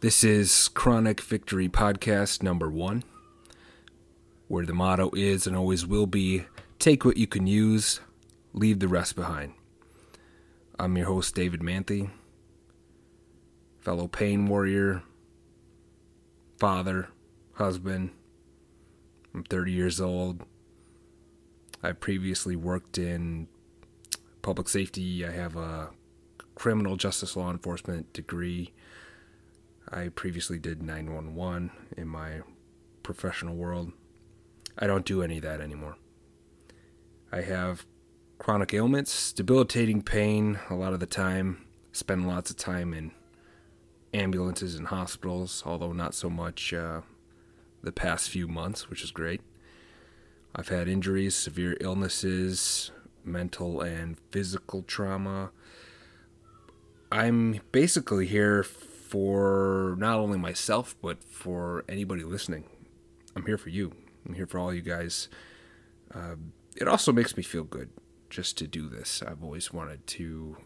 This is Chronic Victory Podcast number one, where the motto is and always will be take what you can use, leave the rest behind. I'm your host, David Manthe, fellow pain warrior, father, husband. I'm 30 years old. I previously worked in public safety. I have a criminal justice law enforcement degree. I previously did 911 in my professional world. I don't do any of that anymore. I have chronic ailments, debilitating pain a lot of the time, spend lots of time in ambulances and hospitals, although not so much uh, the past few months, which is great. I've had injuries, severe illnesses, mental and physical trauma. I'm basically here for not only myself, but for anybody listening. I'm here for you. I'm here for all you guys. Uh, it also makes me feel good just to do this. I've always wanted to.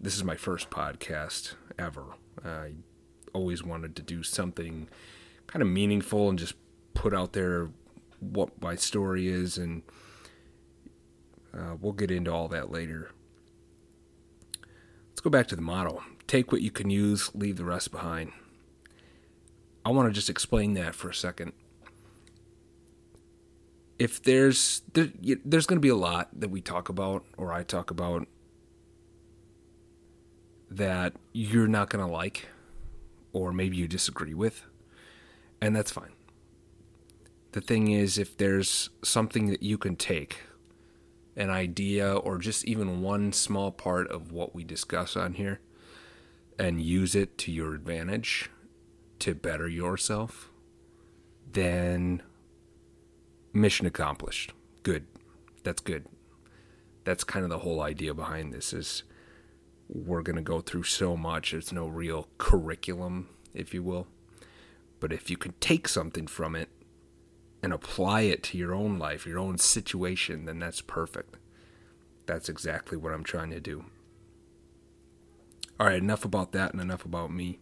This is my first podcast ever. I always wanted to do something kind of meaningful and just put out there what my story is, and uh, we'll get into all that later. Let's go back to the motto take what you can use, leave the rest behind. I want to just explain that for a second. If there's there, there's going to be a lot that we talk about or I talk about that you're not going to like or maybe you disagree with, and that's fine. The thing is, if there's something that you can take, an idea, or just even one small part of what we discuss on here, and use it to your advantage to better yourself, then mission accomplished. Good. That's good. That's kind of the whole idea behind this is we're going to go through so much. There's no real curriculum, if you will. But if you can take something from it and apply it to your own life, your own situation, then that's perfect. That's exactly what I'm trying to do. All right, enough about that and enough about me.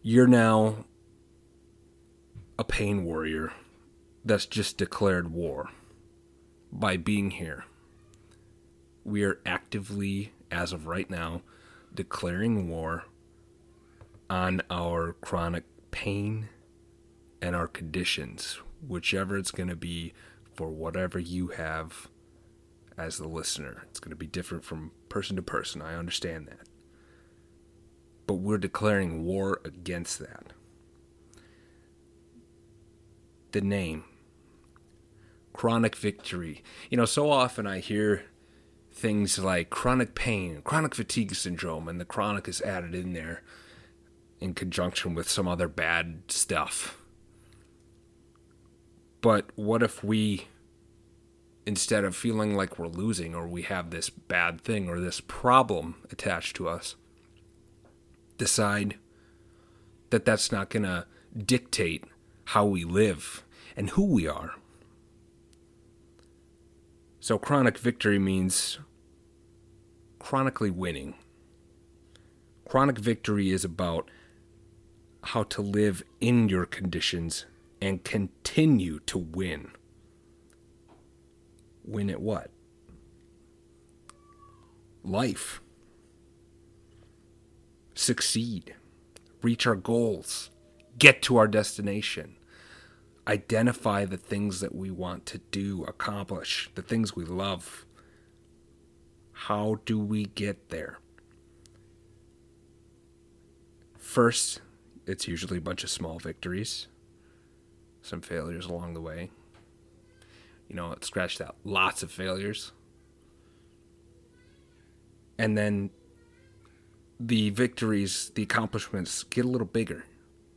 You're now a pain warrior that's just declared war by being here. We are actively, as of right now, declaring war on our chronic pain and our conditions, whichever it's going to be for whatever you have as the listener. It's going to be different from person to person. I understand that. But we're declaring war against that. The name chronic victory. You know, so often I hear things like chronic pain, chronic fatigue syndrome, and the chronic is added in there in conjunction with some other bad stuff. But what if we instead of feeling like we're losing or we have this bad thing or this problem attached to us, decide that that's not going to dictate how we live and who we are. So, chronic victory means chronically winning. Chronic victory is about how to live in your conditions and continue to win win at what? Life. Succeed. Reach our goals. Get to our destination. Identify the things that we want to do, accomplish, the things we love. How do we get there? First, it's usually a bunch of small victories, some failures along the way, you know, it scratched out lots of failures. And then the victories, the accomplishments get a little bigger.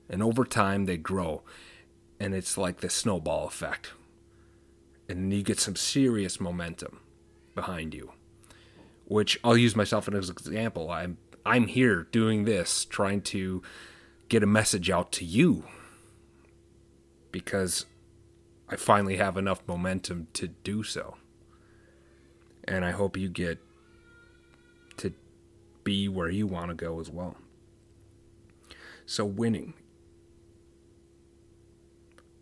And over time, they grow. And it's like the snowball effect. And you get some serious momentum behind you. Which I'll use myself as an example. I'm I'm here doing this, trying to get a message out to you. Because I finally have enough momentum to do so. And I hope you get to be where you want to go as well. So, winning,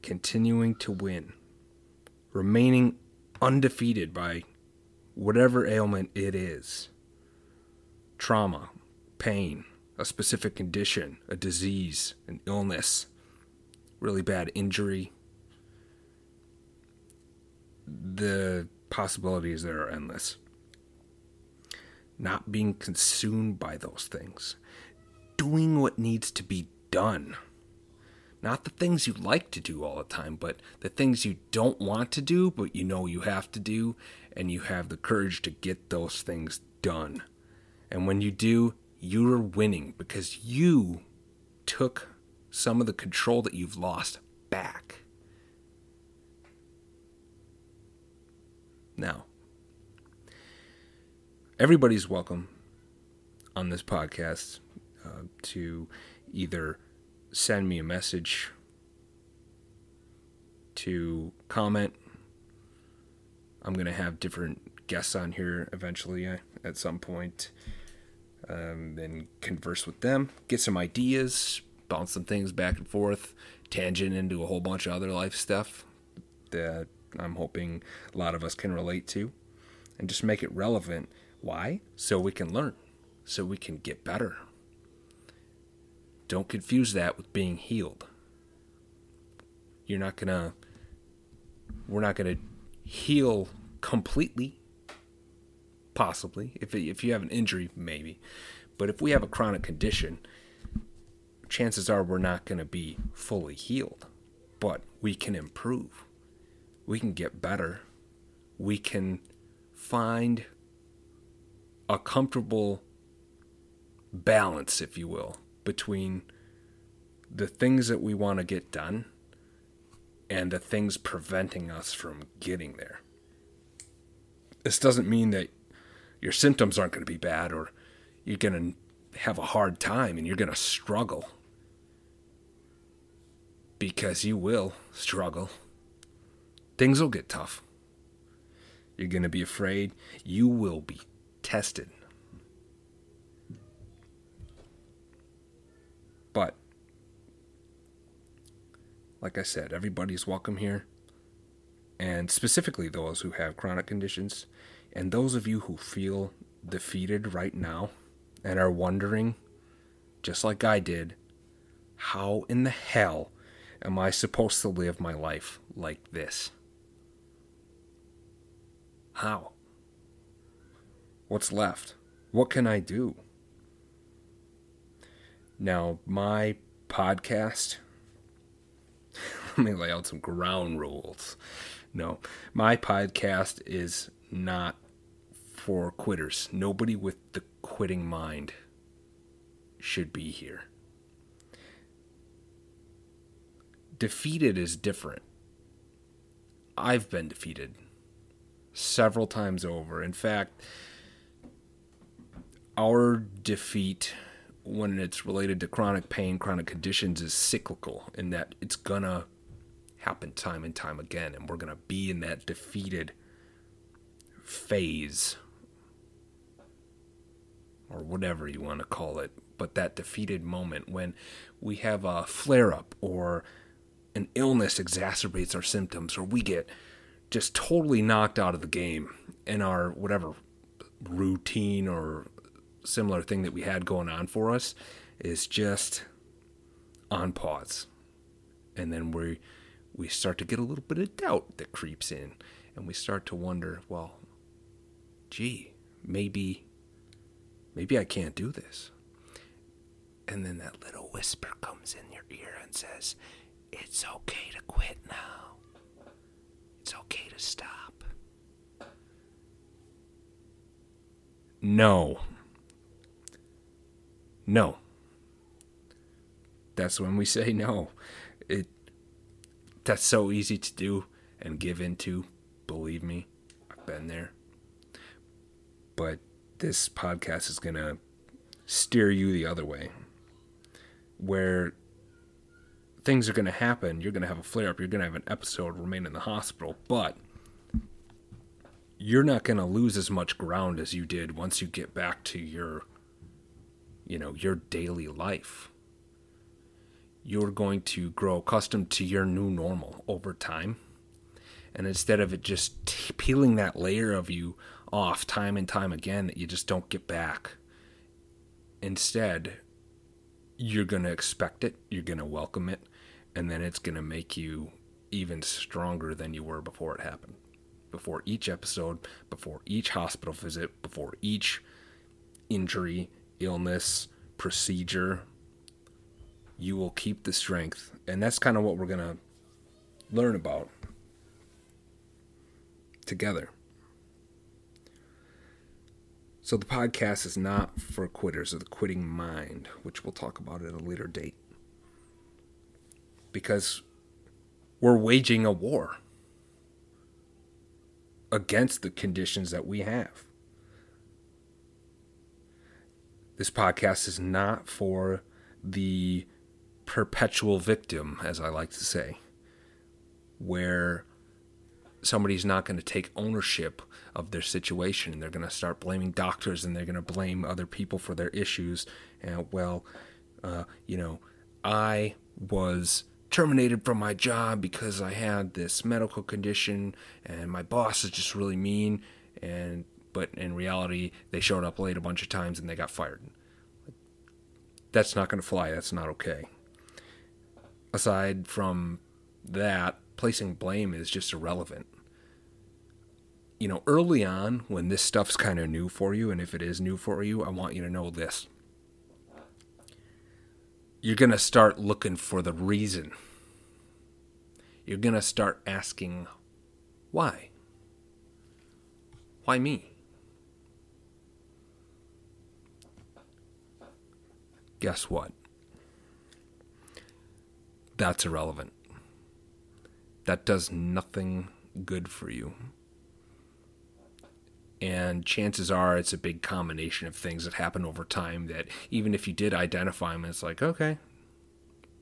continuing to win, remaining undefeated by whatever ailment it is trauma, pain, a specific condition, a disease, an illness, really bad injury. The possibilities there are endless. Not being consumed by those things, doing what needs to be done. Not the things you like to do all the time, but the things you don't want to do, but you know you have to do, and you have the courage to get those things done. And when you do, you're winning because you took some of the control that you've lost back. Now, everybody's welcome on this podcast uh, to either send me a message, to comment. I'm going to have different guests on here eventually uh, at some point um, and converse with them, get some ideas, bounce some things back and forth, tangent into a whole bunch of other life stuff that I'm hoping a lot of us can relate to, and just make it relevant. Why? So we can learn, so we can get better. Don't confuse that with being healed. You're not gonna, we're not gonna heal completely possibly. If if you have an injury, maybe. But if we have a chronic condition, chances are we're not going to be fully healed. But we can improve. We can get better. We can find a comfortable balance, if you will, between the things that we want to get done and the things preventing us from getting there. This doesn't mean that your symptoms aren't going to be bad or you're going to have a hard time and you're going to struggle. Because you will struggle. Things will get tough. You're going to be afraid. You will be tested. But, like I said, everybody's welcome here. And specifically those who have chronic conditions and those of you who feel defeated right now and are wondering, just like I did, how in the hell am I supposed to live my life like this? How? What's left? What can I do? Now, my podcast, let me lay out some ground rules. No, my podcast is not for quitters. Nobody with the quitting mind should be here. Defeated is different. I've been defeated several times over. In fact, our defeat when it's related to chronic pain, chronic conditions is cyclical in that it's gonna happen time and time again, and we're gonna be in that defeated phase or whatever you want to call it, but that defeated moment when we have a flare up or an illness exacerbates our symptoms or we get just totally knocked out of the game in our whatever routine or similar thing that we had going on for us is just on pause. And then we we start to get a little bit of doubt that creeps in and we start to wonder, well, gee, maybe maybe I can't do this. And then that little whisper comes in your ear and says, It's okay to quit now. It's okay to stop. No. No. That's when we say no. It that's so easy to do and give into. Believe me, I've been there. But this podcast is going to steer you the other way. Where things are going to happen, you're going to have a flare up, you're going to have an episode, remain in the hospital, but you're not going to lose as much ground as you did once you get back to your you know, your daily life. You're going to grow accustomed to your new normal over time. And instead of it just t- peeling that layer of you off time and time again that you just don't get back, instead, you're going to expect it, you're going to welcome it, and then it's going to make you even stronger than you were before it happened. Before each episode, before each hospital visit, before each injury, illness, procedure, you will keep the strength. And that's kind of what we're going to learn about together. So the podcast is not for quitters or the quitting mind, which we'll talk about at a later date. Because we're waging a war against the conditions that we have. This podcast is not for the perpetual victim, as I like to say, where somebody's not going to take ownership of their situation. and They're going to start blaming doctors and they're going to blame other people for their issues. And, well, uh, you know, I was terminated from my job because I had this medical condition and my boss is just really mean and but in reality they showed up late a bunch of times and they got fired. That's not going to fly. That's not okay. Aside from that, placing blame is just irrelevant. You know, early on when this stuff's kind of new for you and if it is new for you, I want you to know this. You're going to start looking for the reason. You're going to start asking why? Why me? guess what? That's irrelevant. That does nothing good for you. And chances are it's a big combination of things that happen over time that even if you did identify them, it's like, okay,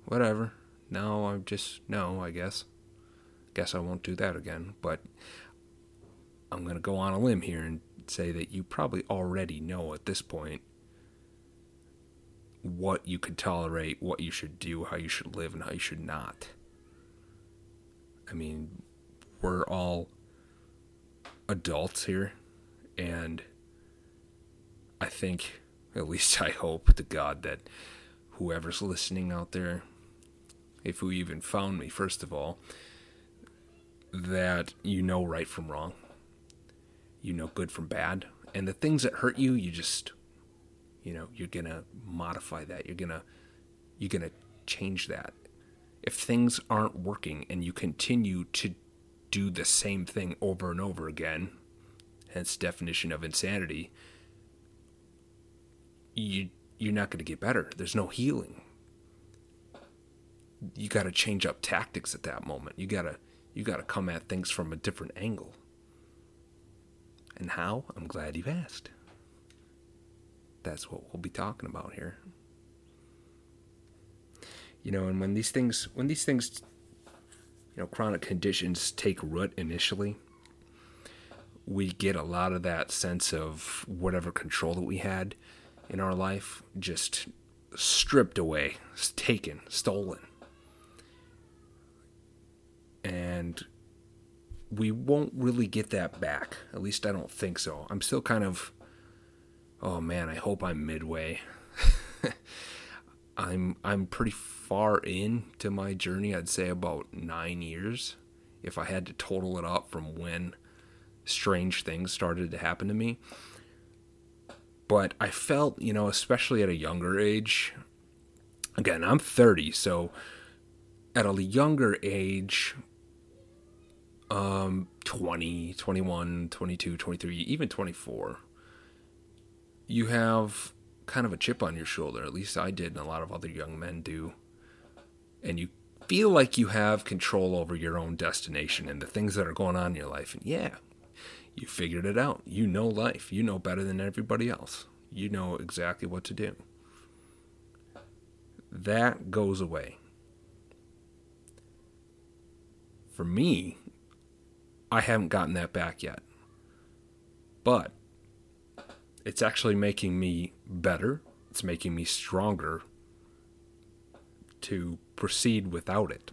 whatever. No, I'm just, no, I guess. Guess I won't do that again. But I'm going to go on a limb here and say that you probably already know at this point what you could tolerate, what you should do, how you should live, and how you should not. I mean, we're all adults here, and I think, at least I hope to God, that whoever's listening out there, if you even found me, first of all, that you know right from wrong, you know good from bad, and the things that hurt you, you just you know you're gonna modify that. You're gonna you're gonna change that. If things aren't working and you continue to do the same thing over and over again hence definition of insanity you you're not going to get better. There's no healing. You got to change up tactics at that moment. You got to you got to come at things from a different angle and how i'm glad you've asked that's what we'll be talking about here. You know, and when these things, when these things, you know, chronic conditions take root initially, we get a lot of that sense of whatever control that we had in our life just stripped away, taken, stolen. And we won't really get that back. At least I don't think so. I'm still kind of oh man, I hope I'm midway. I'm I'm pretty far into my journey. I'd say about nine years, if I had to total it up from when strange things started to happen to me. But I felt, you know, especially at a younger age. Again, I'm 30, so at a younger age, um, 20, 21, 22, 23, even 24 you have kind of a chip on your shoulder. At least I did, and a lot of other young men do. And you feel like you have control over your own destination and the things that are going on in your life. And yeah, you figured it out. You know life. You know better than everybody else. You know exactly what to do. That goes away. For me, I haven't gotten that back yet. But it's actually making me better, it's making me stronger to proceed without it.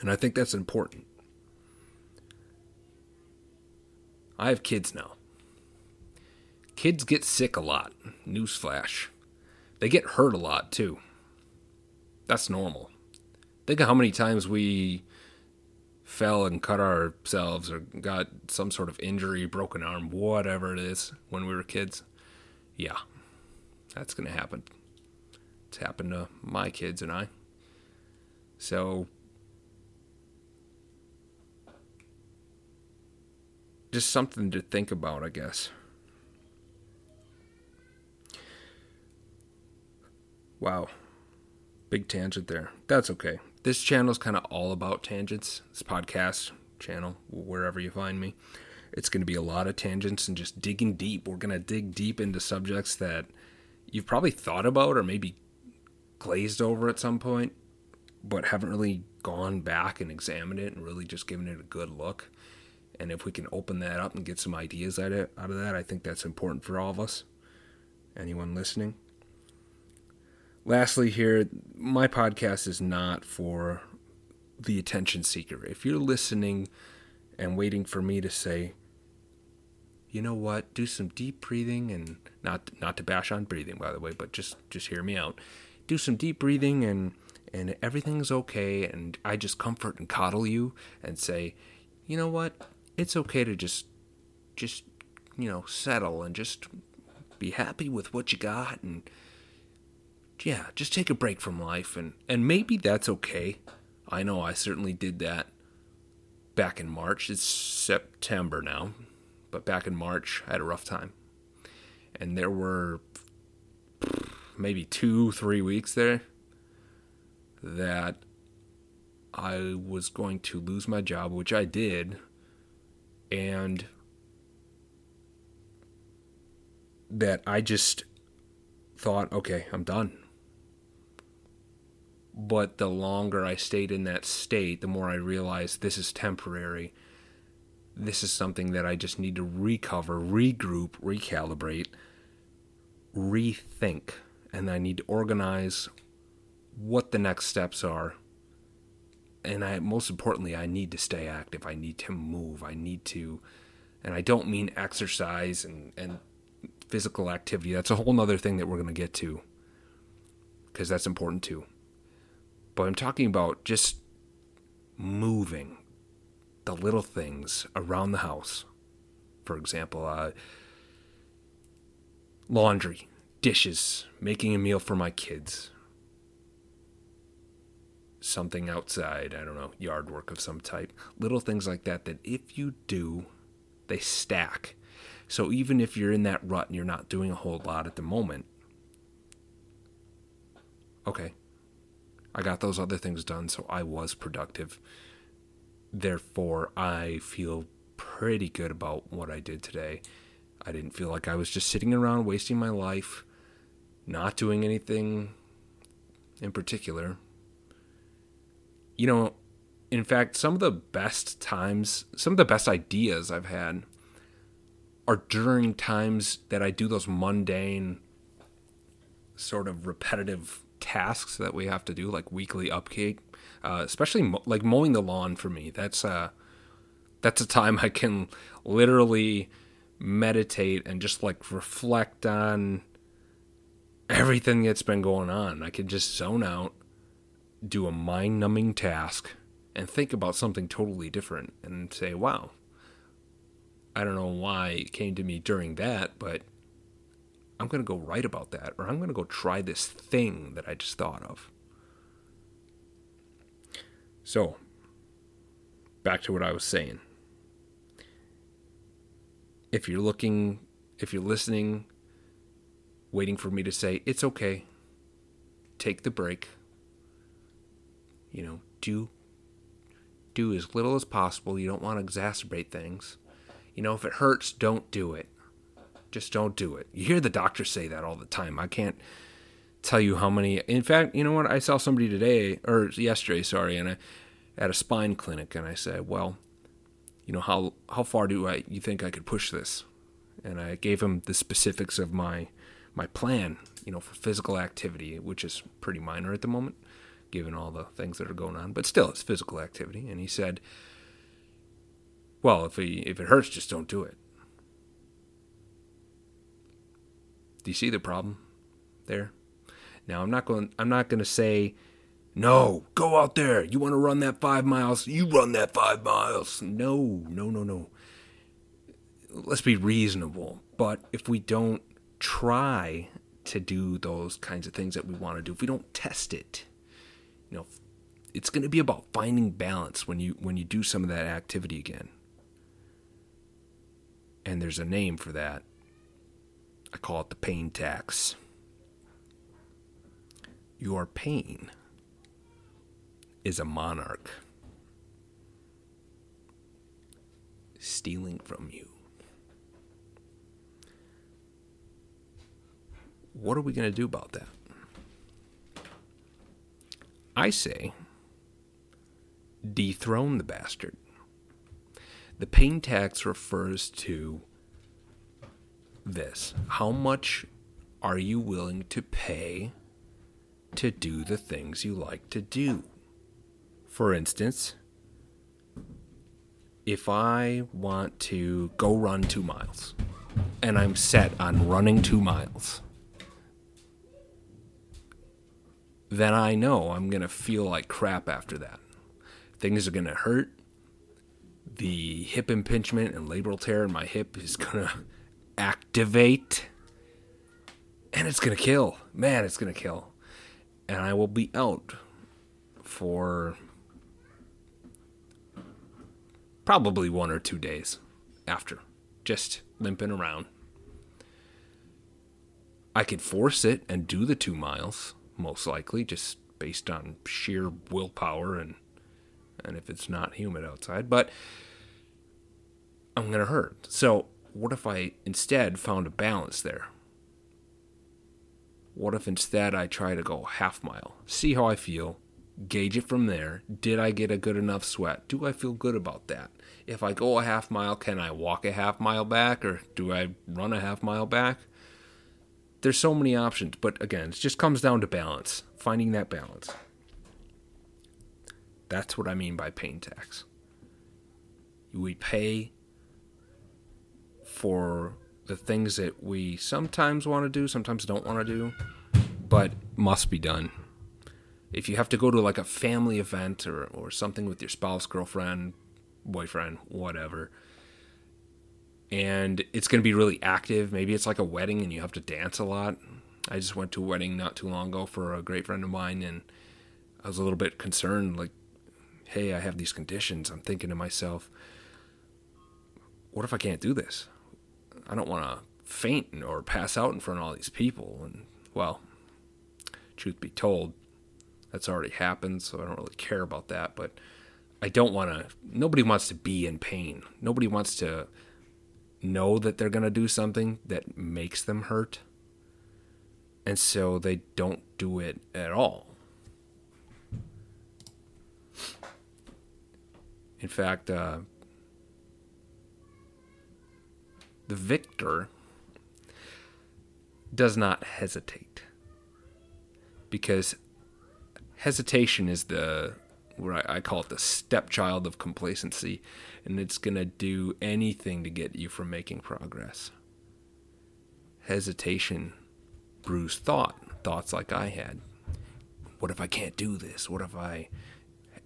And I think that's important. I have kids now. Kids get sick a lot. Newsflash. They get hurt a lot too. That's normal. Think of how many times we fell and cut ourselves or got some sort of injury, broken arm, whatever it is when we were kids. Yeah, that's going to happen. It's happened to my kids and I. So, just something to think about, I guess. Wow. Big tangent there. That's okay. This channel is kind of all about tangents. This podcast channel, wherever you find me, it's going to be a lot of tangents and just digging deep. We're going to dig deep into subjects that you've probably thought about or maybe glazed over at some point, but haven't really gone back and examined it and really just given it a good look. And if we can open that up and get some ideas out of, that, I think that's important for all of us. Anyone listening? Lastly, here, my podcast is not for the attention seeker. If you're listening and waiting for me to say, you know what, do some deep breathing and not not to bash on breathing by the way, but just just hear me out. Do some deep breathing and and everything's okay and I just comfort and coddle you and say, "You know what? It's okay to just just you know, settle and just be happy with what you got and yeah, just take a break from life and and maybe that's okay. I know I certainly did that back in March. It's September now, but back in March I had a rough time. And there were maybe 2 3 weeks there that I was going to lose my job, which I did, and that I just thought, okay, I'm done. But the longer I stayed in that state, the more I realized this is temporary. This is something that I just need to recover, regroup, recalibrate, rethink. And I need to organize what the next steps are. And I most importantly, I need to stay active. I need to move. I need to and I don't mean exercise and, and physical activity. That's a whole nother thing that we're gonna get to. Because that's important too but I'm talking about just moving the little things around the house. For example, uh, laundry, dishes, making a meal for my kids, something outside, I don't know, yard work of some type. Little things like that, that if you do, they stack. So even if you're in that rut and you're not doing a whole lot at the moment, okay, I got those other things done, so I was productive. Therefore, I feel pretty good about what I did today. I didn't feel like I was just sitting around wasting my life, not doing anything in particular. You know, in fact, some of the best times, some of the best ideas I've had are during times that I do those mundane, sort of repetitive tasks that we have to do, like weekly upkeep, uh, especially mo- like mowing the lawn for me. That's uh, that's a time I can literally meditate and just like reflect on everything that's been going on. I can just zone out, do a mind numbing task, and think about something totally different and say, wow, I don't know why it came to me during that, but I'm going to go write about that, or I'm going to go try this thing that I just thought of. So, back to what I was saying. If you're looking, if you're listening, waiting for me to say, it's okay, take the break, you know, do do as little as possible. You don't want to exacerbate things. You know, if it hurts, don't do it. Just don't do it. You hear the doctors say that all the time. I can't tell you how many. In fact, you know what? I saw somebody today or yesterday, sorry, and I at a spine clinic, and I said, "Well, you know how how far do I you think I could push this?" And I gave him the specifics of my my plan, you know, for physical activity, which is pretty minor at the moment, given all the things that are going on, but still, it's physical activity. And he said, "Well, if he, if it hurts, just don't do it." Do you see the problem there? Now, I'm not going. I'm not going to say, "No, go out there. You want to run that five miles? You run that five miles." No, no, no, no. Let's be reasonable. But if we don't try to do those kinds of things that we want to do, if we don't test it, you know, it's going to be about finding balance when you when you do some of that activity again. And there's a name for that. I call it the pain tax. Your pain is a monarch stealing from you. What are we going to do about that? I say dethrone the bastard. The pain tax refers to this how much are you willing to pay to do the things you like to do? For instance, if I want to go run two miles and I'm set on running two miles, then I know I'm going to feel like crap after that. Things are going to hurt. The hip impingement and labral tear in my hip is going to activate. And it's to kill. Man, it's to kill. And I will be out for probably one or two days after, just limping around. I could force it and do the two miles most likely, just based on sheer willpower and and if it's not humid outside. But I'm gonna hurt. So what if I instead found a balance there? What if instead I try to go half mile, see how I feel, gauge it from there. Did I get a good enough sweat? Do I feel good about that? If I go a half mile, can I walk a half mile back or do I run a half mile back? there's so many options, but again, it just comes down to balance, finding that balance. That's what I mean by pain tax. We pay for the things that we sometimes want to do, sometimes don't want to do, but must be done. If you have to go to like a family event or, or something with your spouse, girlfriend, boyfriend, whatever, and it's going to be really active. Maybe it's like a wedding and you have to dance a lot. I just went to a wedding not too long ago for a great friend of mine, and I was a little bit concerned like, hey, I have these conditions. I'm thinking to myself, what if I can't do this? I don't want to faint or pass out in front of all these people. And, well, truth be told, that's already happened, so I don't really care about that. But I don't want to, nobody wants to be in pain. Nobody wants to know that they're going to do something that makes them hurt. And so they don't do it at all. In fact, uh, the victor does not hesitate because hesitation is the what I call it the stepchild of complacency and it's going to do anything to get you from making progress. Hesitation brews thought, thoughts like I had. What if I can't do this? What if I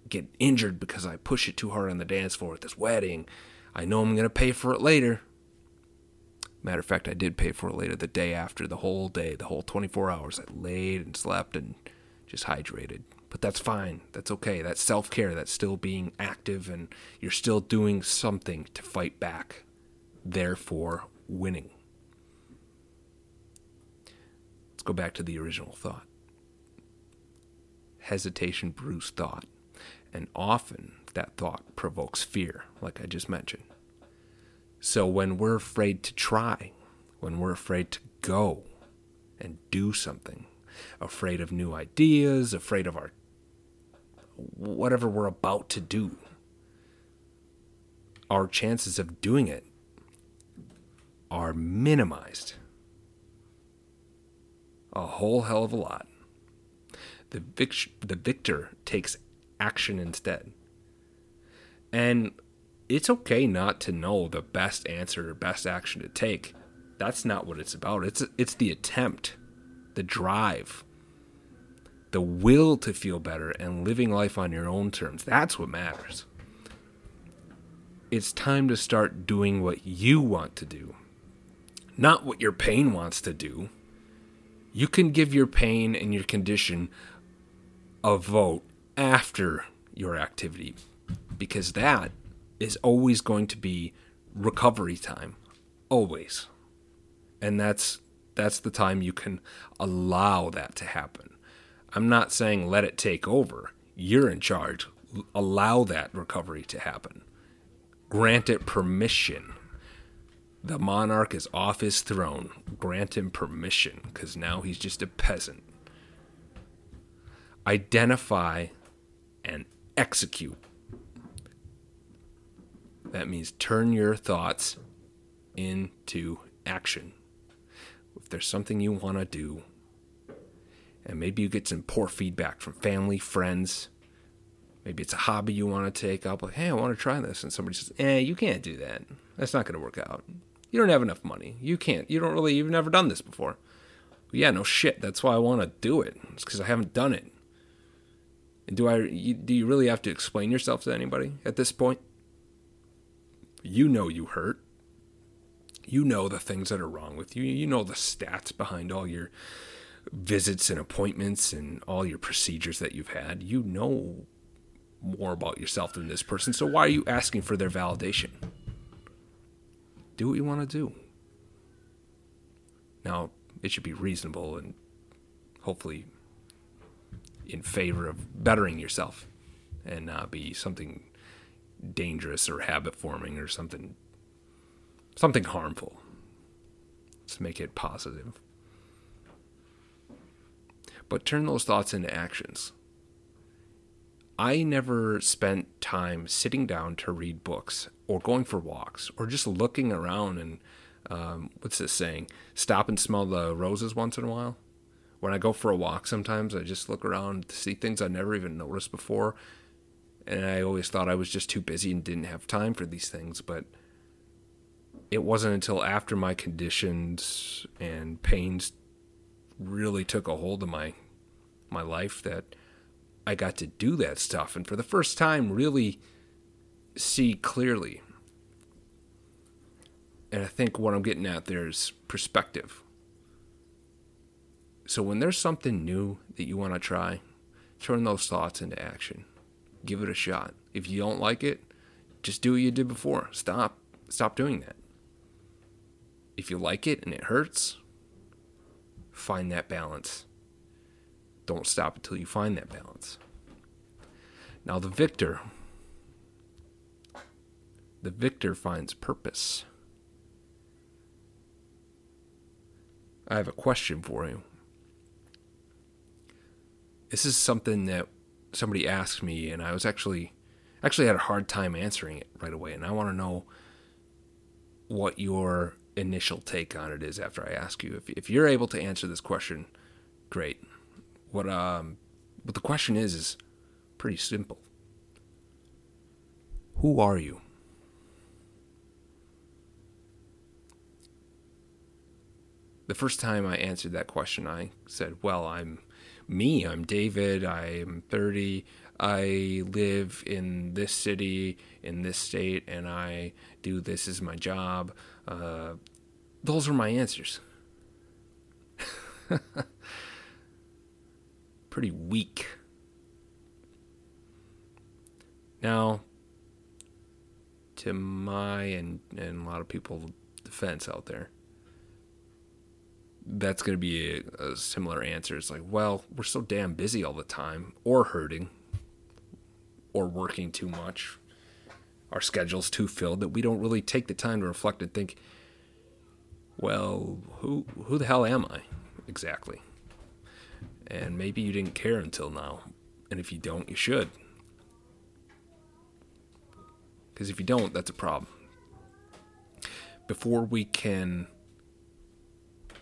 get injured because I push it too hard on the dance floor at this wedding? I know I'm going to pay for it later. Matter of fact, I did pay for it later the day after, the whole day, the whole 24 hours. I laid and slept and just hydrated. But that's fine. That's okay. That's self care. That's still being active and you're still doing something to fight back, therefore, winning. Let's go back to the original thought. Hesitation brews thought, and often that thought provokes fear, like I just mentioned. So when we're afraid to try, when we're afraid to go and do something, afraid of new ideas, afraid of our whatever we're about to do, our chances of doing it are minimized. A whole hell of a lot. The, vic- the victor takes action instead. And it's okay not to know the best answer or best action to take. That's not what it's about. It's it's the attempt, the drive, the will to feel better and living life on your own terms. That's what matters. It's time to start doing what you want to do, not what your pain wants to do. You can give your pain and your condition a vote after your activity because that is always going to be recovery time always. And that's that's the time you can allow that to happen. I'm not saying let it take over. You're in charge. Allow that recovery to happen. Grant it permission. The monarch is off his throne. Grant him permission because now he's just a peasant. Identify and execute that means turn your thoughts into action. If there's something you want to do, and maybe you get some poor feedback from family, friends, maybe it's a hobby you want to take up, like, hey, I want to try this. And somebody says, eh, you can't do that. That's not going to work out. You don't have enough money. You can't. You don't really, you've never done this before. Well, yeah, no shit. That's why I want to do it. It's because I haven't done it. And do I? Do you really have to explain yourself to anybody at this point? You know you hurt. You know the things that are wrong with you. You know the stats behind all your visits and appointments and all your procedures that you've had. You know more about yourself than this person. So why are you asking for their validation? Do what you want to do. Now, it should be reasonable and hopefully in favor of bettering yourself and not be something dangerous or habit forming or something something harmful. Let's make it positive. But turn those thoughts into actions. I never spent time sitting down to read books or going for walks or just looking around and um, what's this saying? Stop and smell the roses once in a while. When I go for a walk, sometimes I just look around to see things I never even noticed before and I always thought I was just too busy and didn't have time for these things. But it wasn't until after my conditions and pains really took a hold of my my life that I got to do that stuff, and for the first time, really see clearly. And I think what I'm getting at there is perspective. So when there's something new that you want to try, turn those thoughts into action give it a shot. If you don't like it, just do what you did before. Stop stop doing that. If you like it and it hurts, find that balance. Don't stop until you find that balance. Now the victor the victor finds purpose. I have a question for you. This is something that somebody asked me, and I was actually actually had a hard time answering it right away, and I want to know what your initial take on it is after I ask you. If if you're able to answer this question, great. What um what the question is is pretty simple. Who are you? The first time I answered that question, I said, "Well, I'm me. I'm David. I'm 30. I live in this city, in this state, and I do this as my job. Uh, those are my answers. Pretty weak. Now, to my and, and a lot of people's defense out there, that's going to be a, a, similar answer. It's like, well, we're so damn busy all the time, or hurting, or working too much. Our schedule's too filled that we don't really take the time to reflect and think, well, who who the hell am I exactly? And maybe you didn't care until now, and if you don't, you should. Because if you don't, that's a problem. Before we can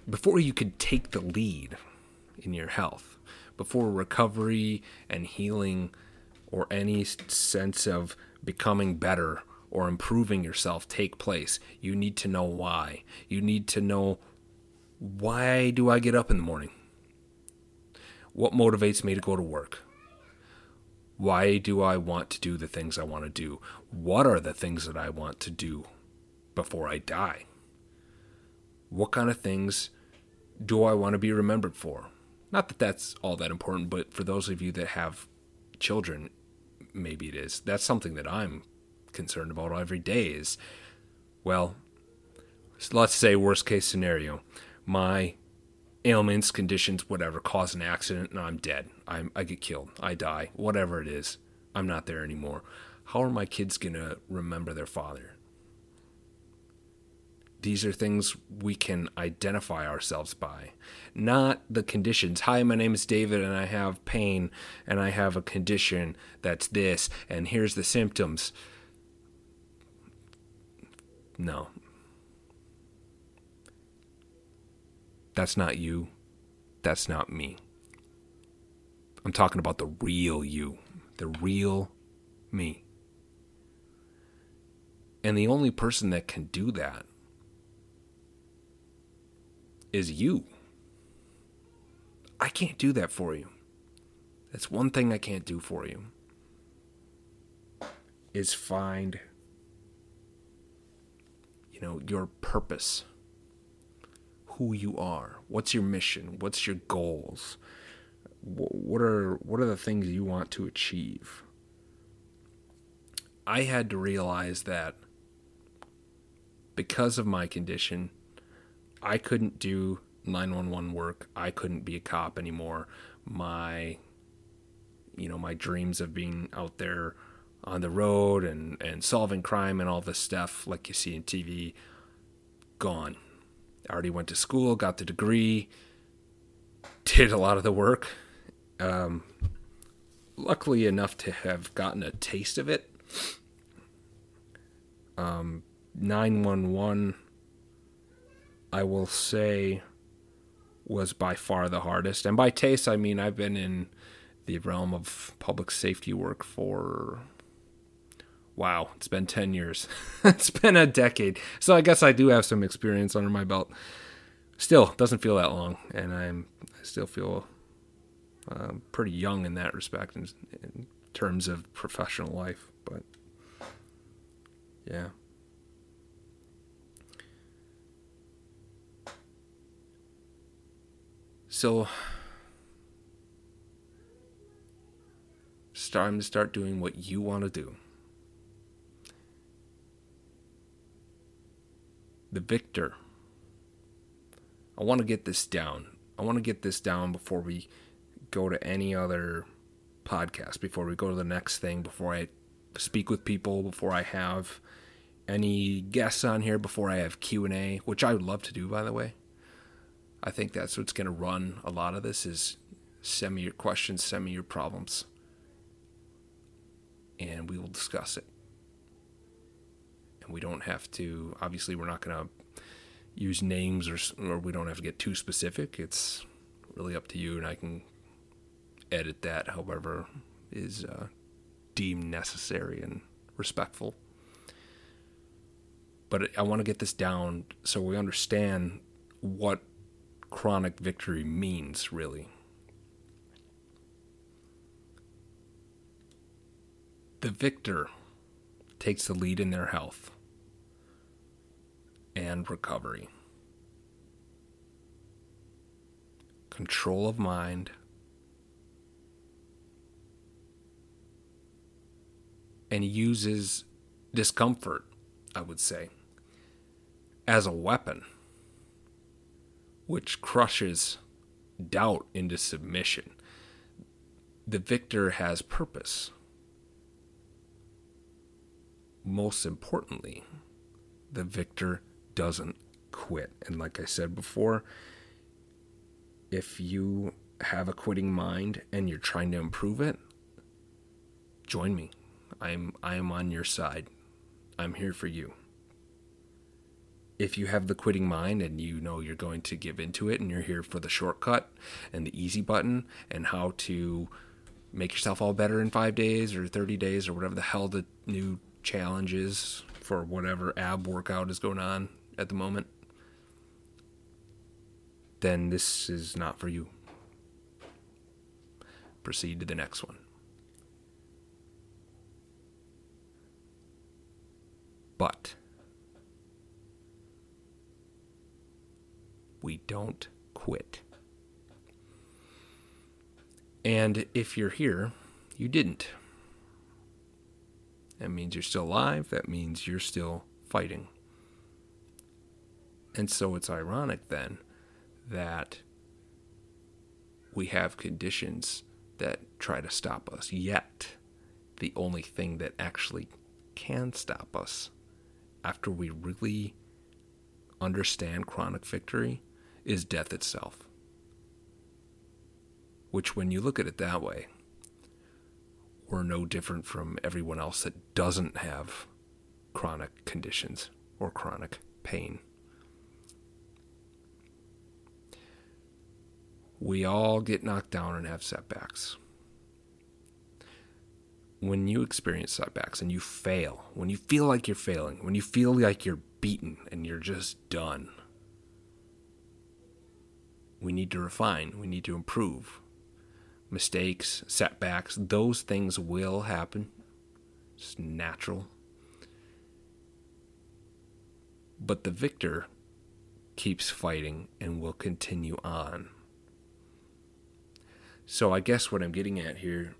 before you could take the lead in your health. Before recovery and healing or any sense of becoming better or improving yourself take place, you need to know why. You need to know why do I get up in the morning? What motivates me to go to work? Why do I want to do the things I want to do? What are the things that I want to do before I die? What kind of things do I want to be remembered for? Not that that's all that important, but for those of you that have children, maybe it is. That's something that I'm concerned about every day is, well, let's say worst case scenario, my ailments, conditions, whatever, cause an accident and I'm dead. I'm, I get killed. I die. Whatever it is, I'm not there anymore. How are my kids going to remember their father? These are things we can identify ourselves by, not the conditions. Hi, my name is David and I have pain and I have a condition that's this and here's the symptoms. No. That's not you. That's not me. I'm talking about the real you, the real me. And the only person that can do that is you. I can't do that for you. That's one thing I can't do for you. Is find you know your purpose. Who you are. What's your mission? What's your goals? What are what are the things you want to achieve? I had to realize that because of my condition, I couldn't do 911 work. I couldn't be a cop anymore. My you know, my dreams of being out there on the road and and solving crime and all this stuff like you see in TV gone. I already went to school, got the degree, did a lot of the work. Um, luckily enough to have gotten a taste of it. Um, 911 I will say was by far the hardest. And by taste, I mean I've been in the realm of public safety work for wow, it's been 10 years. it's been a decade. So I guess I do have some experience under my belt. Still, doesn't feel that long, and I'm I still feel uh, pretty young in that respect in, in terms of professional life. But yeah. So, it's time to start doing what you want to do. The victor. I want to get this down. I want to get this down before we go to any other podcast, before we go to the next thing, before I speak with people, before I have any guests on here, before I have Q&A, which I would love to do by the way. I think that's what's going to run a lot of this is send me your questions, send me your problems, and we will discuss it. And we don't have to, obviously, we're not going to use names or, or we don't have to get too specific. It's really up to you, and I can edit that however is uh, deemed necessary and respectful. But I want to get this down so we understand what chronic victory means, really. The victor takes the lead in their health and recovery. Control of mind. And uses discomfort, I would say, as a weapon which crushes doubt into submission. The victor has purpose. Most importantly, the victor doesn't quit. And like I said before, if you have a quitting mind and you're trying to improve it, join me. I'm I am on your side. I'm here for you. If you have the quitting mind and you know you're going to give into it and you're here for the shortcut and the easy button and how to make yourself all better in five days or 30 days or whatever the hell the new challenge is for whatever ab workout is going on at the moment, then this is not for you. Proceed to the next one. But we don't quit. And if you're here, you didn't. That means you're still alive. That means you're still fighting. And so it's ironic then that we have conditions that try to stop us. Yet, the only thing that actually can stop us after we really understand chronic victory is death itself. Which, when you look at it that way, we're no different from everyone else that doesn't have chronic conditions or chronic pain. We all get knocked down and have setbacks. When you experience setbacks and you fail, when you feel like you're failing, when you feel like you're beaten and you're just done, we need to refine, we need to improve. Mistakes, setbacks, those things will happen. It's natural. But the victor keeps fighting and will continue on. So I guess what I'm getting at here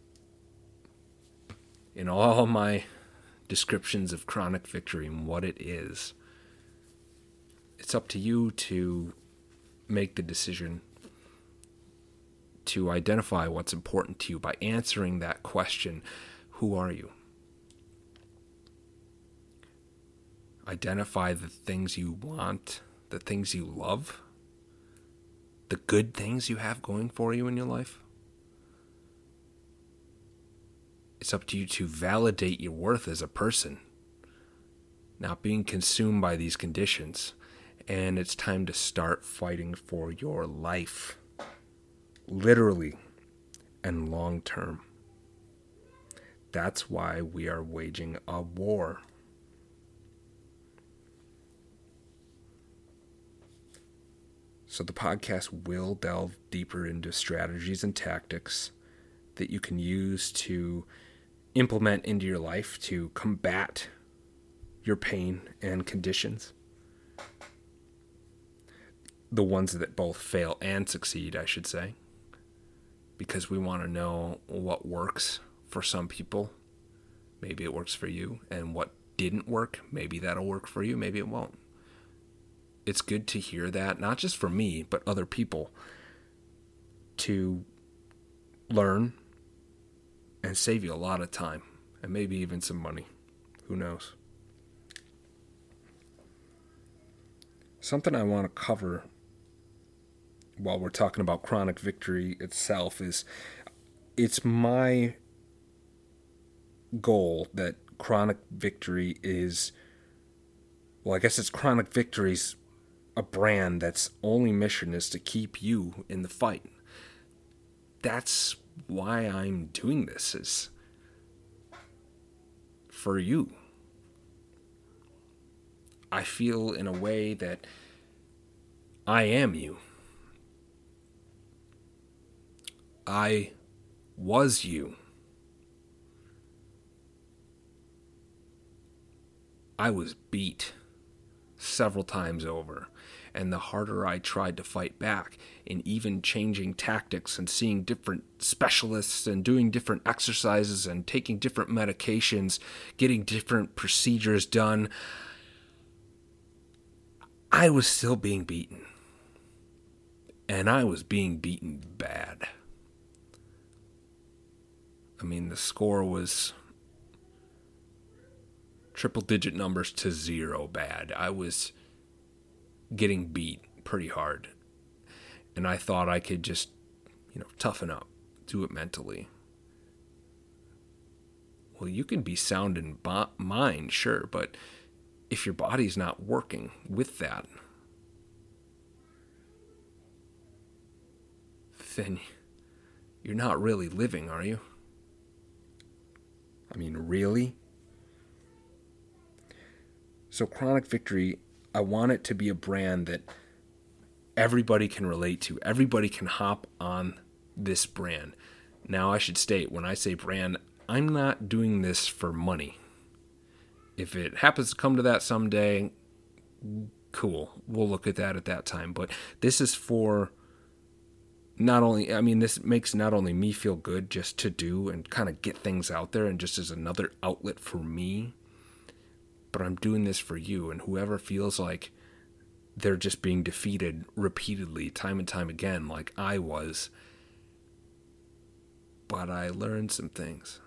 in all my descriptions of chronic victory and what it is, it's up to you to make the decision to identify what's important to you by answering that question Who are you? Identify the things you want, the things you love, the good things you have going for you in your life. It's up to you to validate your worth as a person, not being consumed by these conditions and it's time to start fighting for your life, literally and long term. That's why we are waging a war. So, the podcast will delve deeper into strategies and tactics that you can use to implement into your life to combat your pain and conditions the ones that both fail and succeed, I should say, because we want to know what works for some people. Maybe it works for you, and what didn't work, maybe that'll work for you, maybe it won't. It's good to hear that, not just for me, but other people, to learn and save you a lot of time and maybe even some money. Who knows? Something I want to cover while we're talking about chronic victory itself is it's my goal that chronic victory is well i guess it's chronic victory's a brand that's only mission is to keep you in the fight. That's why i'm doing this is for you. I feel in a way that i am you I was you. I was beat several times over. And the harder I tried to fight back, in even changing tactics and seeing different specialists and doing different exercises and taking different medications, getting different procedures done, I was still being beaten. And I was being beaten bad. I mean, the score was triple digit numbers to zero bad. I was getting beat pretty hard. And I thought I could just, you know, toughen up, do it mentally. Well, you can be sound in mind, sure, but if your body's not working with that, then you're not really living, are you? I mean, really? So, Chronic Victory, I want it to be a brand that everybody can relate to. Everybody can hop on this brand. Now, I should state when I say brand, I'm not doing this for money. If it happens to come to that someday, cool. We'll look at that at that time. But this is for not only, I mean, this makes not only me feel good just to do and kind of get things out there and just as another outlet for me, but I'm doing this for you and whoever feels like they're just being defeated repeatedly, time and time again, like I was. But I learned some things.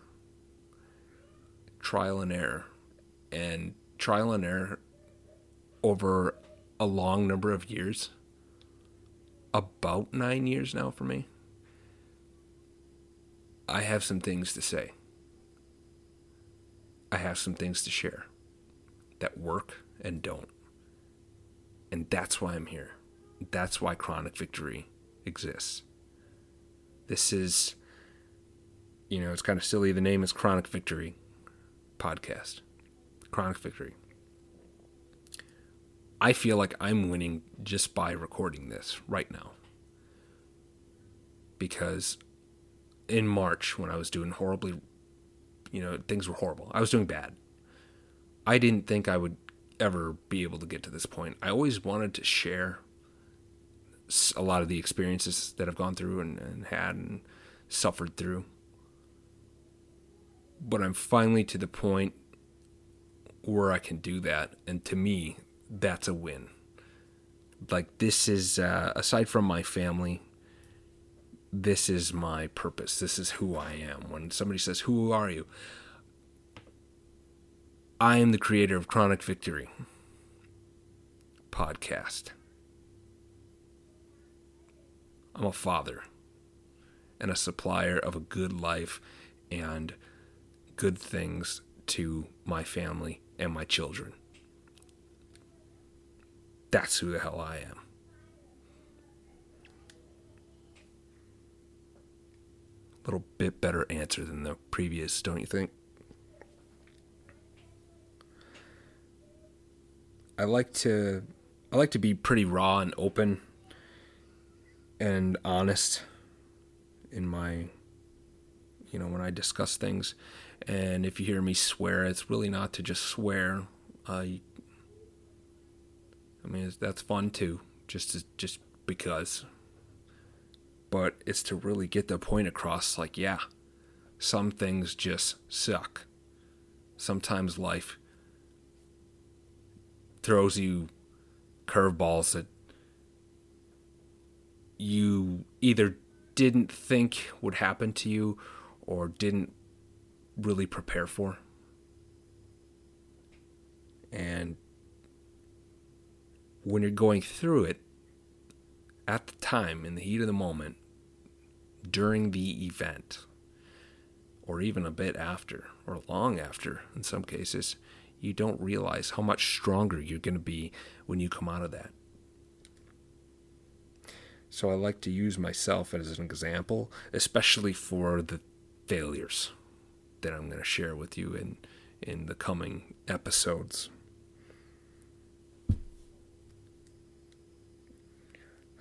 Trial and error. And trial and error over a long number of years about nine years now for me. I have some things to say. I have some things to share that work and don't. And that's why I'm here. That's why Chronic Victory exists. This is, you know, it's kind of silly. The name is Chronic Victory Podcast. Chronic Victory. I feel like I'm winning just by recording this right now. Because in March, when I was doing horribly, you know, things were horrible. I was doing bad. I didn't think I would ever be able to get to this point. I always wanted to share a lot of the experiences that I've gone through and, and had and suffered through. But I'm finally to the point where I can do that. And to me, that's a win. Like, this is, uh, aside from my family, this is my purpose. This is who I am. When somebody says, Who are you? I am the creator of Chronic Victory podcast. I'm a father and a supplier of a good life and good things to my family and my children. That's who the hell I am. A little bit better answer than the previous, don't you think? I like to I like to be pretty raw and open and honest in my you know when I discuss things and if you hear me swear it's really not to just swear uh, I mean, that's fun too, just to, just because. But it's to really get the point across like, yeah, some things just suck. Sometimes life throws you curveballs that you either didn't think would happen to you or didn't really prepare for. And when you're going through it at the time, in the heat of the moment, during the event, or even a bit after, or long after in some cases, you don't realize how much stronger you're going to be when you come out of that. So I like to use myself as an example, especially for the failures that I'm going to share with you in in the coming episodes.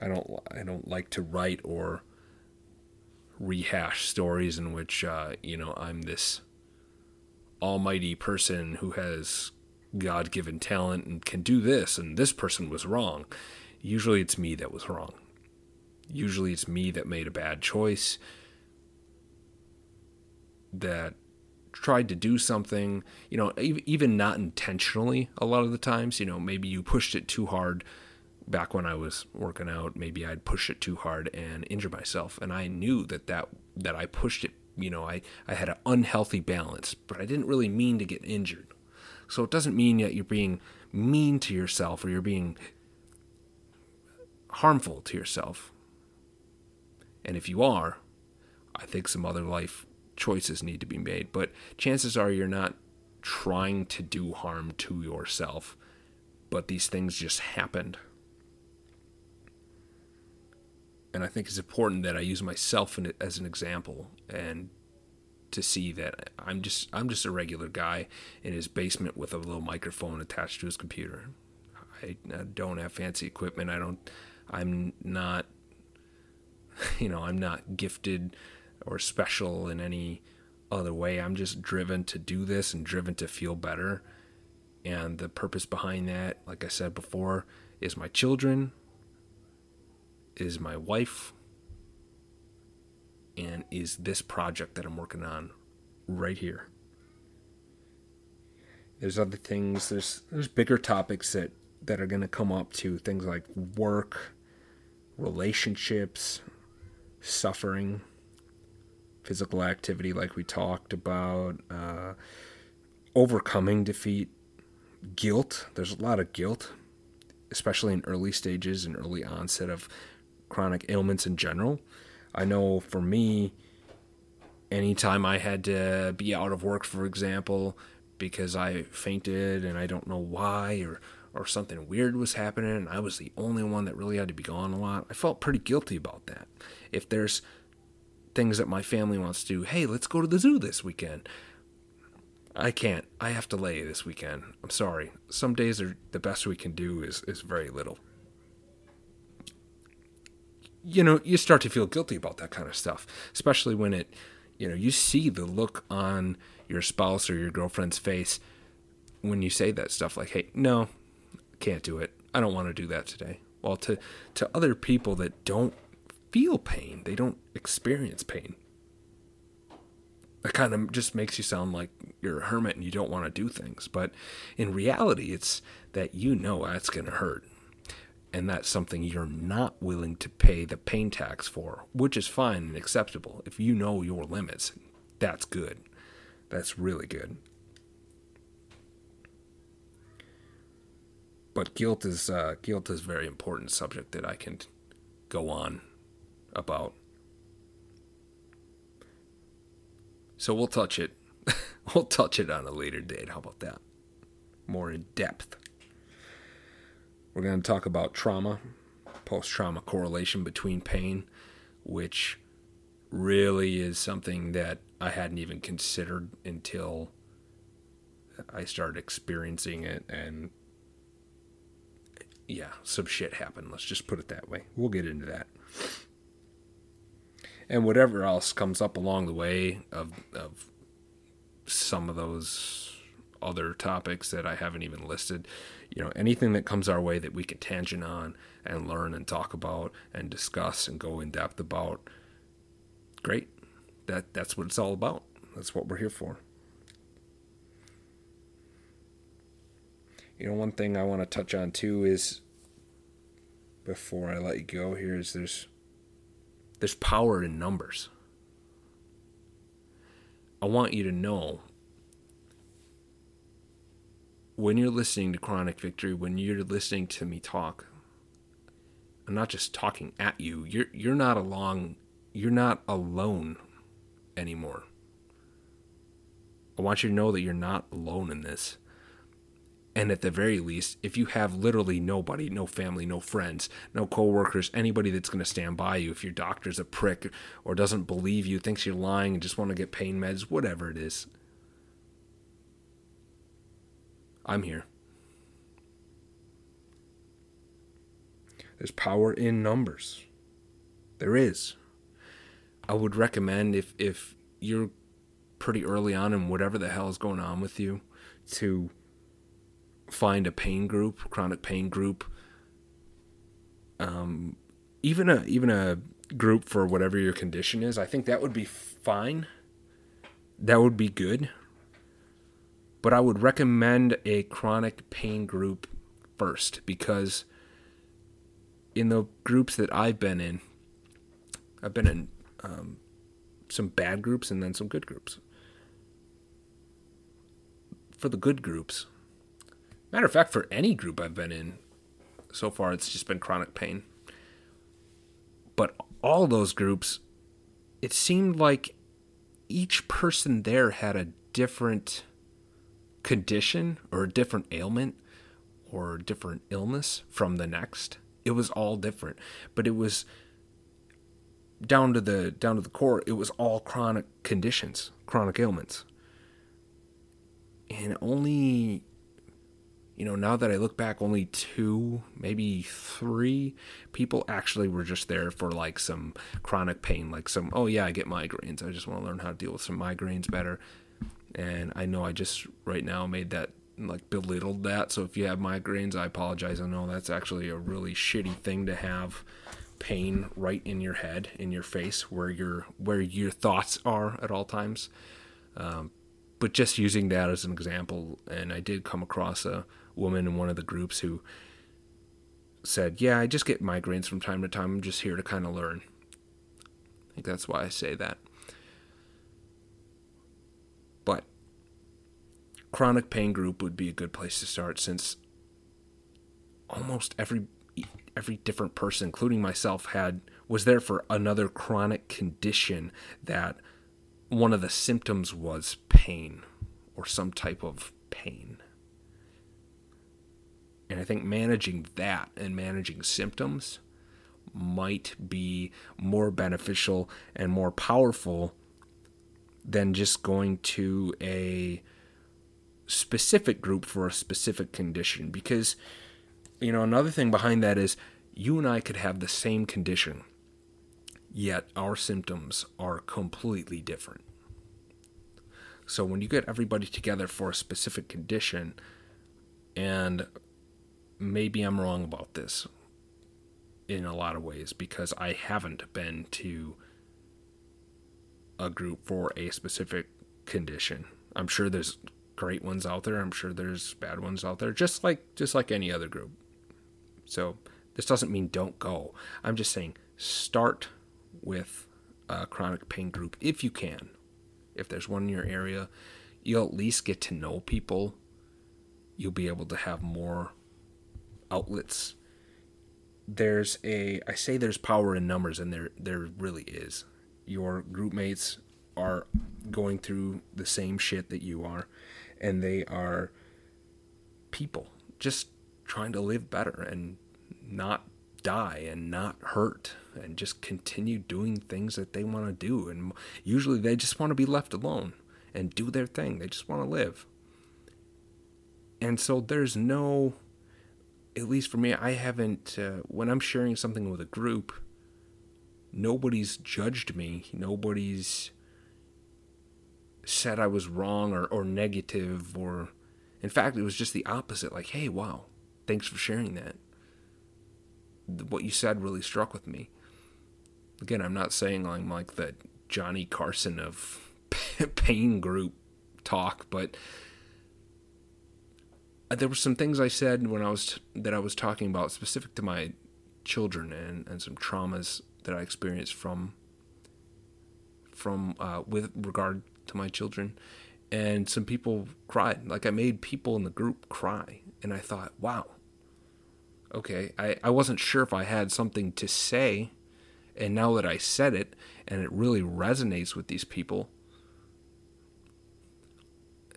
I don't I don't like to write or rehash stories in which uh, you know I'm this almighty person who has God-given talent and can do this, and this person was wrong. Usually, it's me that was wrong. Usually, it's me that made a bad choice. That tried to do something, you know, even not intentionally. A lot of the times, you know, maybe you pushed it too hard back when I was working out, maybe I'd push it too hard and injure myself. And I knew that that, that I pushed it, you know, I, I had an unhealthy balance, but I didn't really mean to get injured. So it doesn't mean that you're being mean to yourself or you're being harmful to yourself. And if you are, I think some other life choices need to be made. But chances are you're not trying to do harm to yourself, but these things just happened. And I think it's important that I use myself as an example and to see that I'm just I'm just a regular guy in his basement with a little microphone attached to his computer. I, I don't have fancy equipment. I don't I'm not you know, I'm not gifted or special in any other way. I'm just driven to do this and driven to feel better. And the purpose behind that, like I said before, is my children, is my wife, and is this project that I'm working on right here. There's other things, there's there's bigger topics that, that are gonna come up to things like work, relationships, suffering, physical activity, like we talked about, uh, overcoming defeat, guilt. There's a lot of guilt, especially in early stages and early onset of chronic ailments in general. I know for me, anytime I had to be out of work, for example, because I fainted and I don't know why or or something weird was happening and I was the only one that really had to be gone a lot. I felt pretty guilty about that. If there's things that my family wants to do, hey, let's go to the zoo this weekend. I can't. I have to lay this weekend. I'm sorry. Some days are the best we can do is is very little. You know, you start to feel guilty about that kind of stuff, especially when it, you know, you see the look on your spouse or your girlfriend's face when you say that stuff like, "Hey, no, can't do it. I don't want to do that today. Well, to to other people that don't feel pain, they don't experience pain. That kind of just makes you sound like you're a hermit and you don't want to do things. But in reality, it's that you know that's going to hurt. And that's something you're not willing to pay the pain tax for, which is fine and acceptable. If you know your limits, that's good. That's really good. but guilt is uh, guilt is a very important subject that I can go on about. So we'll touch it. we'll touch it on a later date. How about that? More in depth. We're going to talk about trauma, post trauma correlation between pain, which really is something that I hadn't even considered until I started experiencing it and yeah, some shit happened. Let's just put it that way. We'll get into that. And whatever else comes up along the way of of some of those other topics that I haven't even listed, you know, anything that comes our way that we can tangent on and learn and talk about and discuss and go in depth about, great. That that's what it's all about. That's what we're here for. You know, one thing I want to touch on too is before I let you go here is there's there's power in numbers. I want you to know when you're listening to Chronic Victory, when you're listening to me talk, I'm not just talking at you. You're you're not along you're not alone anymore. I want you to know that you're not alone in this. And at the very least, if you have literally nobody, no family, no friends, no coworkers, anybody that's going to stand by you, if your doctor's a prick or doesn't believe you, thinks you're lying and just want to get pain meds, whatever it is, I'm here. There's power in numbers. There is. I would recommend if if you're pretty early on in whatever the hell is going on with you to find a pain group, chronic pain group, um, even a even a group for whatever your condition is. I think that would be fine. That would be good. But I would recommend a chronic pain group first because in the groups that I've been in, I've been in um, some bad groups and then some good groups. For the good groups, Matter of fact, for any group I've been in so far, it's just been chronic pain. But all those groups, it seemed like each person there had a different condition or a different ailment or different illness from the next. It was all different, but it was down to the down to the core. It was all chronic conditions, chronic ailments, and only you know now that I look back, only two, maybe three people actually were just there for like some chronic pain, like some oh yeah, I get migraines. I just want to learn how to deal with some migraines better. And I know I just right now made that like belittled that. So if you have migraines, I apologize. I know that's actually a really shitty thing to have pain right in your head, in your face, where your where your thoughts are at all times. Um, but just using that as an example, and I did come across a woman in one of the groups who said, "Yeah, I just get migraines from time to time. I'm just here to kind of learn." I think that's why I say that. But chronic pain group would be a good place to start since almost every every different person including myself had was there for another chronic condition that one of the symptoms was pain or some type of pain. And i think managing that and managing symptoms might be more beneficial and more powerful than just going to a specific group for a specific condition because you know another thing behind that is you and I could have the same condition yet our symptoms are completely different so when you get everybody together for a specific condition and maybe I'm wrong about this in a lot of ways because I haven't been to a group for a specific condition. I'm sure there's great ones out there. I'm sure there's bad ones out there, just like just like any other group. So this doesn't mean don't go. I'm just saying start with a chronic pain group if you can. If there's one in your area, you'll at least get to know people. You'll be able to have more outlets. There's a I say there's power in numbers and there there really is. Your group mates are going through the same shit that you are and they are people just trying to live better and not die and not hurt and just continue doing things that they want to do. And usually they just want to be left alone and do their thing. They just want to live. And so there's no at least for me i haven't uh, when i'm sharing something with a group nobody's judged me. Nobody's said I was wrong or, or negative or in fact it was just the opposite like hey wow thanks for sharing that. What you said really struck with me. Again I'm not saying I'm like the Johnny Carson of pain group talk but there were some things I said when I was that I was talking about specific to my children and, and some traumas that I experienced from from uh, with regard to my children, and some people cried. Like I made people in the group cry, and I thought, wow. Okay, I, I wasn't sure if I had something to say, and now that I said it, and it really resonates with these people,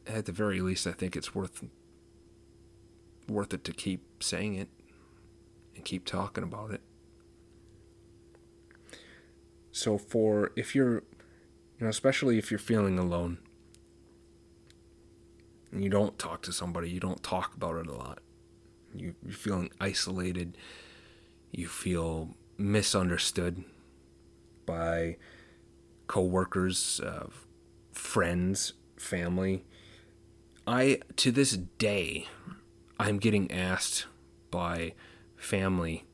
at the very least, I think it's worth worth it to keep saying it and keep talking about it. So for if you're you know, especially if you're feeling alone and you don't talk to somebody, you don't talk about it a lot. You, you're feeling isolated, you feel misunderstood by coworkers, uh, friends, family. I to this day, I'm getting asked by family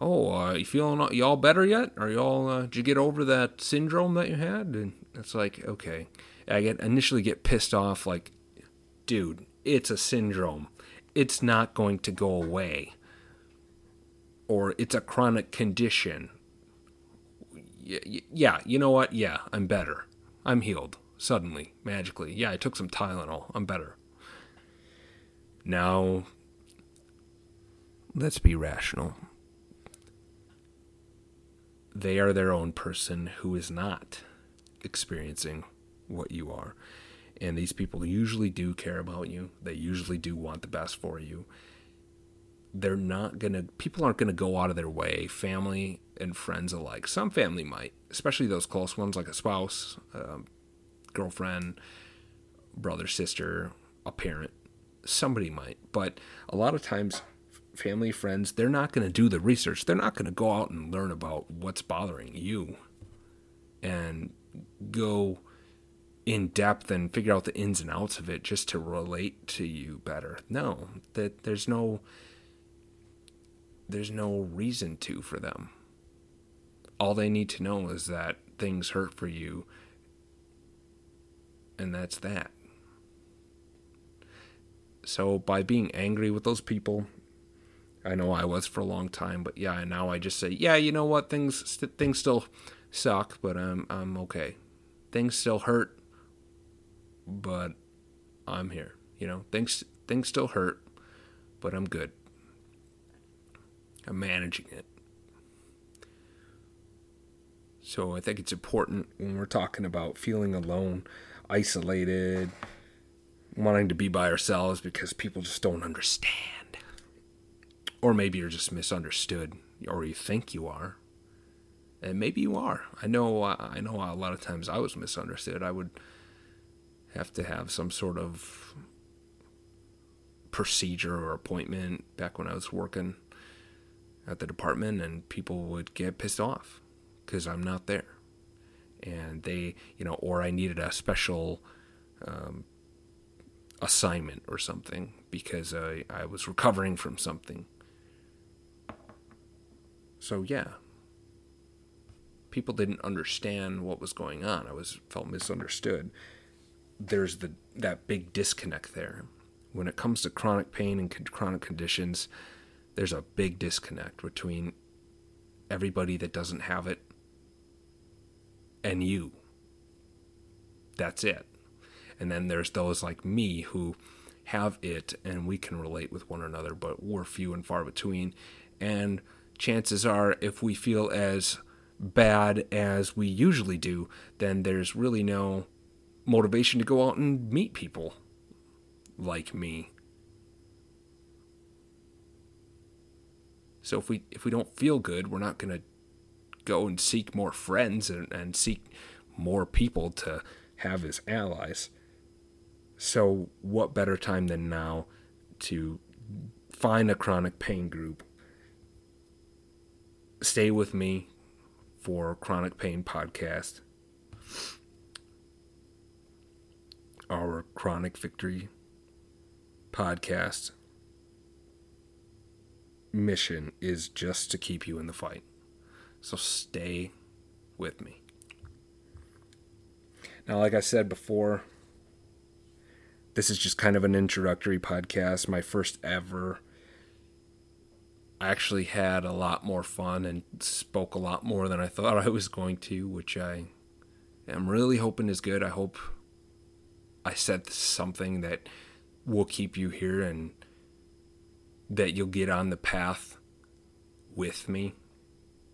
oh, uh, you feeling y'all better yet? Are y'all uh, did you get over that syndrome that you had? And it's like, okay, I get initially get pissed off, like, dude, it's a syndrome. It's not going to go away. Or it's a chronic condition. Yeah, you know what? Yeah, I'm better. I'm healed suddenly, magically. Yeah, I took some Tylenol. I'm better. Now, let's be rational they are their own person who is not experiencing what you are. And these people usually do care about you. They usually do want the best for you. They're not going to, people aren't going to go out of their way, family and friends alike. Some family might, especially those close ones like a spouse, um, girlfriend, brother, sister, a parent. Somebody might. But a lot of times, family, friends, they're not going to do the research. They're not going to go out and learn about what's bothering you and go in depth and figure out the ins and outs of it just to relate to you better. No, that there's no there's no reason to for them. All they need to know is that things hurt for you and that's that. So by being angry with those people, I know I was for a long time, but yeah, and now I just say, yeah, you know what, things things still suck, but I'm I'm okay. Things still hurt, but I'm here. You know, things things still hurt, but I'm good. I'm managing it. So I think it's important when we're talking about feeling alone, isolated, wanting to be by ourselves because people just don't understand. Or maybe you're just misunderstood, or you think you are and maybe you are. I know. I know. A lot of times I was misunderstood. I would have to have some sort of procedure or appointment back when I was working at the department, and people would get pissed off because I'm not there, and they, you know, or I needed a special. Um, assignment or something because I, I was recovering from something. So, yeah, people didn't understand what was going on. I was felt misunderstood. There's the that big disconnect there. When it comes to chronic pain and chronic conditions, there's a big disconnect between everybody that doesn't have it and you. That's it. And then there's those like me who have it and we can relate with one another, but we're few and far between. And chances are, if we feel as bad as we usually do, then there's really no motivation to go out and meet people like me. So if we if we don't feel good, we're not going to go and seek more friends and, and seek more people to have as allies. So what better time than now to find a chronic pain group, stay with me, for Chronic Pain Podcast. Our Chronic Victory podcast mission is just to keep you in the fight. So stay with me. Now, like I said before, this is just kind of an introductory podcast, my first ever I actually had a lot more fun and spoke a lot more than I thought I was going to, which I am really hoping is good. I hope I said something that will keep you here and that you'll get on the path with me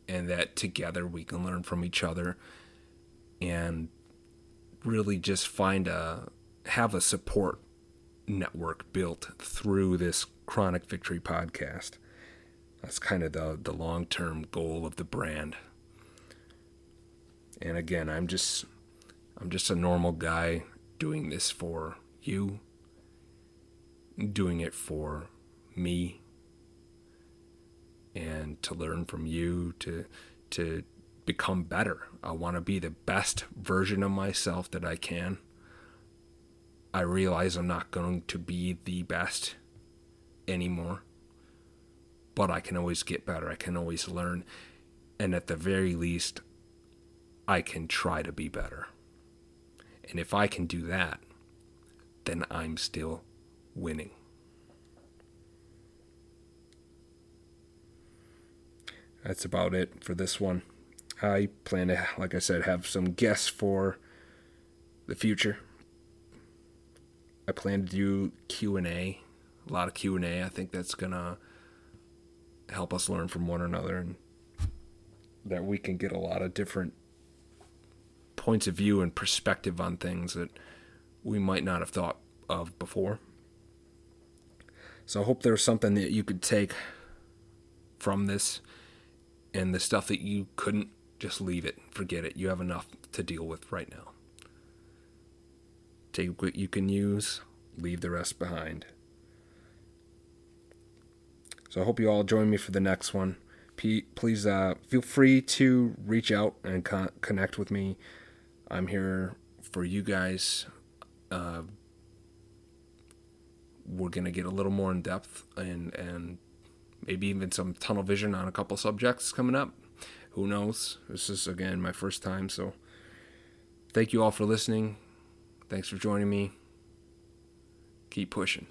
and that together we can learn from each other and really just find a have a support network built through this chronic victory podcast that's kind of the the long term goal of the brand. And again, I'm just I'm just a normal guy doing this for you, doing it for me, and to learn from you to to become better. I want to be the best version of myself that I can. I realize I'm not going to be the best anymore but I can always get better. I can always learn. And at the very least, I can try to be better. And if I can do that, then I'm still winning. That's about it for this one. I plan to, like I said, have some guests for the future. I plan to do Q and A, a lot of Q and A. I think that's gonna help us learn from one another and that we can get a lot of different points of view and perspective on things that we might not have thought of before. So I hope there's something that you could take from this and the stuff that you couldn't just leave it, forget it. You have enough to deal with right now. Take what you can use, leave the rest behind. So I hope you all join me for the next one. Please uh, feel free to reach out and con- connect with me. I'm here for you guys. Uh, we're gonna get a little more in depth and and maybe even some tunnel vision on a couple subjects coming up. Who knows? This is again my first time, so thank you all for listening. Thanks for joining me. Keep pushing.